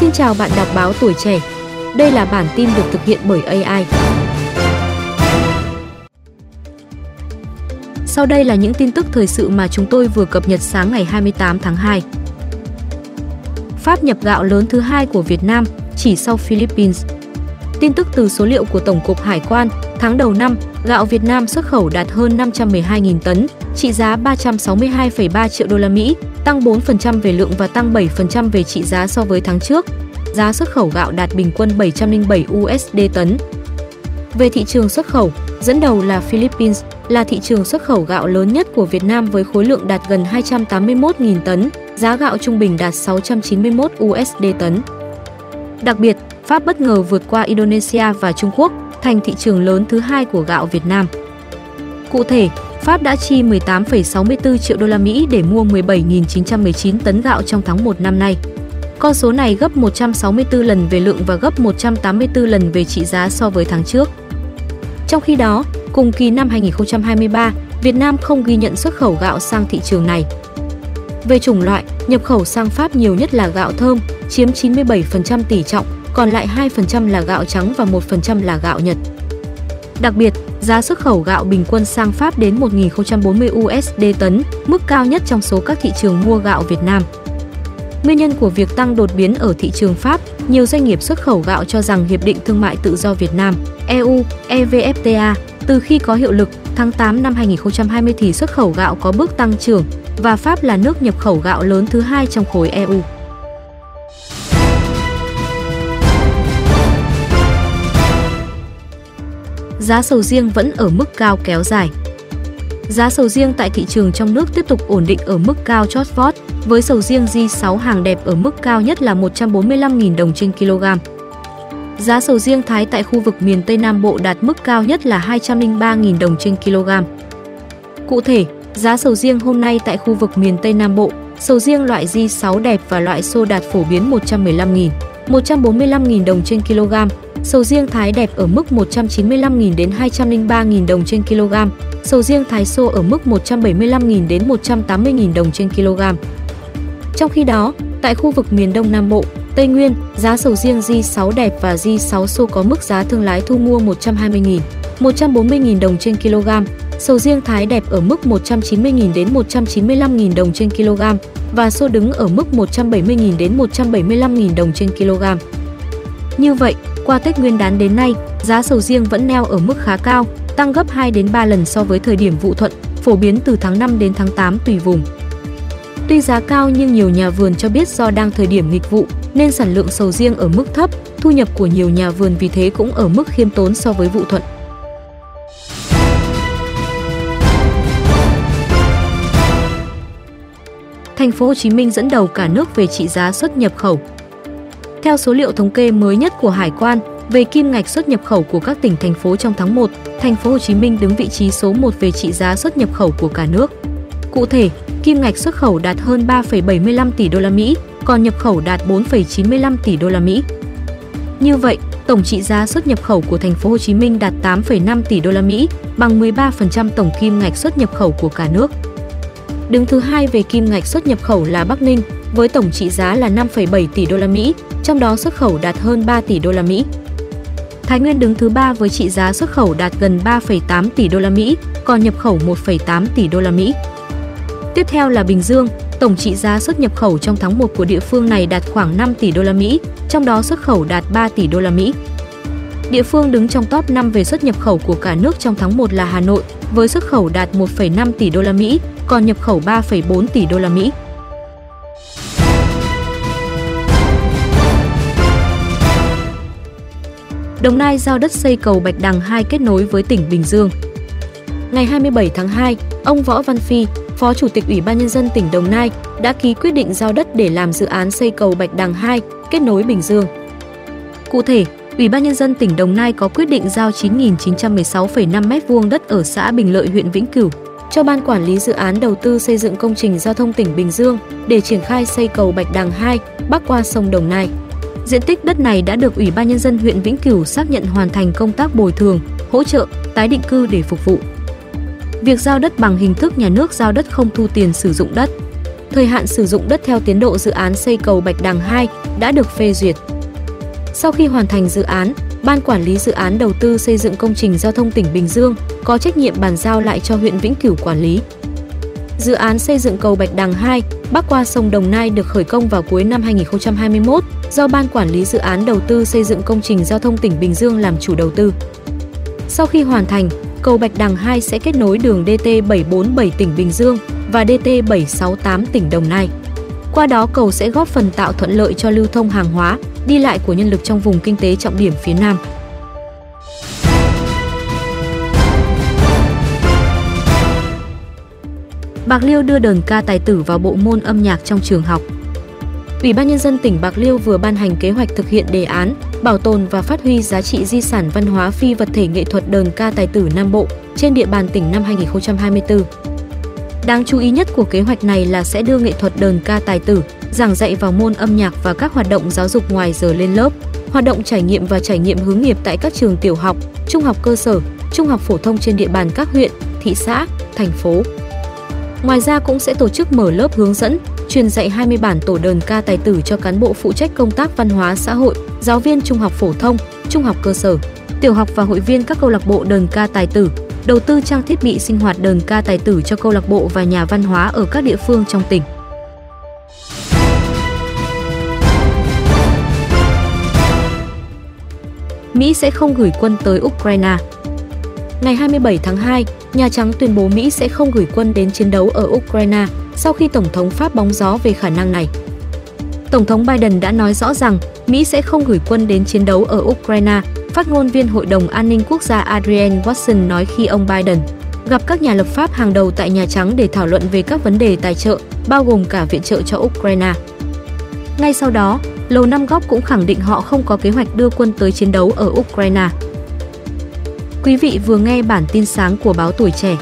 Xin chào bạn đọc báo tuổi trẻ. Đây là bản tin được thực hiện bởi AI. Sau đây là những tin tức thời sự mà chúng tôi vừa cập nhật sáng ngày 28 tháng 2. Pháp nhập gạo lớn thứ hai của Việt Nam, chỉ sau Philippines. Tin tức từ số liệu của Tổng cục Hải quan, tháng đầu năm, gạo Việt Nam xuất khẩu đạt hơn 512.000 tấn, trị giá 362,3 triệu đô la Mỹ, tăng 4% về lượng và tăng 7% về trị giá so với tháng trước. Giá xuất khẩu gạo đạt bình quân 707 USD tấn. Về thị trường xuất khẩu, dẫn đầu là Philippines, là thị trường xuất khẩu gạo lớn nhất của Việt Nam với khối lượng đạt gần 281.000 tấn, giá gạo trung bình đạt 691 USD tấn. Đặc biệt, Pháp bất ngờ vượt qua Indonesia và Trung Quốc, thành thị trường lớn thứ hai của gạo Việt Nam. Cụ thể, Pháp đã chi 18,64 triệu đô la Mỹ để mua 17.919 tấn gạo trong tháng 1 năm nay. Con số này gấp 164 lần về lượng và gấp 184 lần về trị giá so với tháng trước. Trong khi đó, cùng kỳ năm 2023, Việt Nam không ghi nhận xuất khẩu gạo sang thị trường này. Về chủng loại, nhập khẩu sang Pháp nhiều nhất là gạo thơm, chiếm 97% tỷ trọng, còn lại 2% là gạo trắng và 1% là gạo Nhật. Đặc biệt, giá xuất khẩu gạo bình quân sang Pháp đến 1.040 USD tấn, mức cao nhất trong số các thị trường mua gạo Việt Nam. Nguyên nhân của việc tăng đột biến ở thị trường Pháp, nhiều doanh nghiệp xuất khẩu gạo cho rằng Hiệp định Thương mại Tự do Việt Nam, EU, EVFTA, từ khi có hiệu lực tháng 8 năm 2020 thì xuất khẩu gạo có bước tăng trưởng và Pháp là nước nhập khẩu gạo lớn thứ hai trong khối EU. Giá sầu riêng vẫn ở mức cao kéo dài. Giá sầu riêng tại thị trường trong nước tiếp tục ổn định ở mức cao chót vót, với sầu riêng J6 hàng đẹp ở mức cao nhất là 145.000 đồng trên kg. Giá sầu riêng Thái tại khu vực miền Tây Nam Bộ đạt mức cao nhất là 203.000 đồng trên kg. Cụ thể, giá sầu riêng hôm nay tại khu vực miền Tây Nam Bộ, sầu riêng loại J6 đẹp và loại xô đạt phổ biến 115.000, 145.000 đồng trên kg, sầu riêng Thái đẹp ở mức 195.000 đến 203.000 đồng trên kg, sầu riêng Thái xô ở mức 175.000 đến 180.000 đồng trên kg. Trong khi đó, tại khu vực miền Đông Nam Bộ, Tây Nguyên, giá sầu riêng J6 đẹp và J6 xô có mức giá thương lái thu mua 120.000, 140.000 đồng trên kg, sầu riêng Thái đẹp ở mức 190.000 đến 195.000 đồng trên kg và xô đứng ở mức 170.000 đến 175.000 đồng trên kg. Như vậy, qua Tết Nguyên đán đến nay, giá sầu riêng vẫn neo ở mức khá cao, tăng gấp 2 đến 3 lần so với thời điểm vụ thuận, phổ biến từ tháng 5 đến tháng 8 tùy vùng. Tuy giá cao nhưng nhiều nhà vườn cho biết do đang thời điểm nghịch vụ nên sản lượng sầu riêng ở mức thấp, thu nhập của nhiều nhà vườn vì thế cũng ở mức khiêm tốn so với vụ thuận. Thành phố Hồ Chí Minh dẫn đầu cả nước về trị giá xuất nhập khẩu. Theo số liệu thống kê mới nhất của Hải quan về kim ngạch xuất nhập khẩu của các tỉnh thành phố trong tháng 1, Thành phố Hồ Chí Minh đứng vị trí số 1 về trị giá xuất nhập khẩu của cả nước. Cụ thể, kim ngạch xuất khẩu đạt hơn 3,75 tỷ đô la Mỹ, còn nhập khẩu đạt 4,95 tỷ đô la Mỹ. Như vậy, tổng trị giá xuất nhập khẩu của thành phố Hồ Chí Minh đạt 8,5 tỷ đô la Mỹ, bằng 13% tổng kim ngạch xuất nhập khẩu của cả nước. Đứng thứ hai về kim ngạch xuất nhập khẩu là Bắc Ninh với tổng trị giá là 5,7 tỷ đô la Mỹ, trong đó xuất khẩu đạt hơn 3 tỷ đô la Mỹ. Thái Nguyên đứng thứ ba với trị giá xuất khẩu đạt gần 3,8 tỷ đô la Mỹ, còn nhập khẩu 1,8 tỷ đô la Mỹ. Tiếp theo là Bình Dương, tổng trị giá xuất nhập khẩu trong tháng 1 của địa phương này đạt khoảng 5 tỷ đô la Mỹ, trong đó xuất khẩu đạt 3 tỷ đô la Mỹ. Địa phương đứng trong top 5 về xuất nhập khẩu của cả nước trong tháng 1 là Hà Nội với xuất khẩu đạt 1,5 tỷ đô la Mỹ, còn nhập khẩu 3,4 tỷ đô la Mỹ. Đồng Nai giao đất xây cầu Bạch Đằng 2 kết nối với tỉnh Bình Dương. Ngày 27 tháng 2, ông Võ Văn Phi, Phó Chủ tịch Ủy ban Nhân dân tỉnh Đồng Nai đã ký quyết định giao đất để làm dự án xây cầu Bạch Đằng 2 kết nối Bình Dương. Cụ thể, Ủy ban Nhân dân tỉnh Đồng Nai có quyết định giao 9.916,5 m2 đất ở xã Bình Lợi, huyện Vĩnh Cửu cho Ban Quản lý Dự án Đầu tư xây dựng công trình giao thông tỉnh Bình Dương để triển khai xây cầu Bạch Đằng 2 bắc qua sông Đồng Nai. Diện tích đất này đã được Ủy ban Nhân dân huyện Vĩnh Cửu xác nhận hoàn thành công tác bồi thường, hỗ trợ, tái định cư để phục vụ. Việc giao đất bằng hình thức nhà nước giao đất không thu tiền sử dụng đất. Thời hạn sử dụng đất theo tiến độ dự án xây cầu Bạch Đằng 2 đã được phê duyệt. Sau khi hoàn thành dự án, Ban Quản lý Dự án Đầu tư xây dựng công trình giao thông tỉnh Bình Dương có trách nhiệm bàn giao lại cho huyện Vĩnh Cửu quản lý. Dự án xây dựng cầu Bạch Đằng 2 bắc qua sông Đồng Nai được khởi công vào cuối năm 2021 do Ban Quản lý Dự án Đầu tư xây dựng công trình giao thông tỉnh Bình Dương làm chủ đầu tư. Sau khi hoàn thành, cầu Bạch Đằng 2 sẽ kết nối đường DT747 tỉnh Bình Dương và DT768 tỉnh Đồng Nai. Qua đó cầu sẽ góp phần tạo thuận lợi cho lưu thông hàng hóa, đi lại của nhân lực trong vùng kinh tế trọng điểm phía Nam. Bạc Liêu đưa đờn ca tài tử vào bộ môn âm nhạc trong trường học. Ủy ban nhân dân tỉnh Bạc Liêu vừa ban hành kế hoạch thực hiện đề án bảo tồn và phát huy giá trị di sản văn hóa phi vật thể nghệ thuật đờn ca tài tử Nam Bộ trên địa bàn tỉnh năm 2024. Đáng chú ý nhất của kế hoạch này là sẽ đưa nghệ thuật đờn ca tài tử, giảng dạy vào môn âm nhạc và các hoạt động giáo dục ngoài giờ lên lớp, hoạt động trải nghiệm và trải nghiệm hướng nghiệp tại các trường tiểu học, trung học cơ sở, trung học phổ thông trên địa bàn các huyện, thị xã, thành phố. Ngoài ra cũng sẽ tổ chức mở lớp hướng dẫn, truyền dạy 20 bản tổ đờn ca tài tử cho cán bộ phụ trách công tác văn hóa xã hội, giáo viên trung học phổ thông, trung học cơ sở, tiểu học và hội viên các câu lạc bộ đờn ca tài tử, đầu tư trang thiết bị sinh hoạt đờn ca tài tử cho câu lạc bộ và nhà văn hóa ở các địa phương trong tỉnh. Mỹ sẽ không gửi quân tới Ukraine. Ngày 27 tháng 2, Nhà Trắng tuyên bố Mỹ sẽ không gửi quân đến chiến đấu ở Ukraine sau khi Tổng thống Pháp bóng gió về khả năng này. Tổng thống Biden đã nói rõ rằng Mỹ sẽ không gửi quân đến chiến đấu ở Ukraine, phát ngôn viên Hội đồng An ninh Quốc gia Adrian Watson nói khi ông Biden gặp các nhà lập pháp hàng đầu tại Nhà Trắng để thảo luận về các vấn đề tài trợ, bao gồm cả viện trợ cho Ukraine. Ngay sau đó, Lầu Năm Góc cũng khẳng định họ không có kế hoạch đưa quân tới chiến đấu ở Ukraine. Quý vị vừa nghe bản tin sáng của báo Tuổi Trẻ.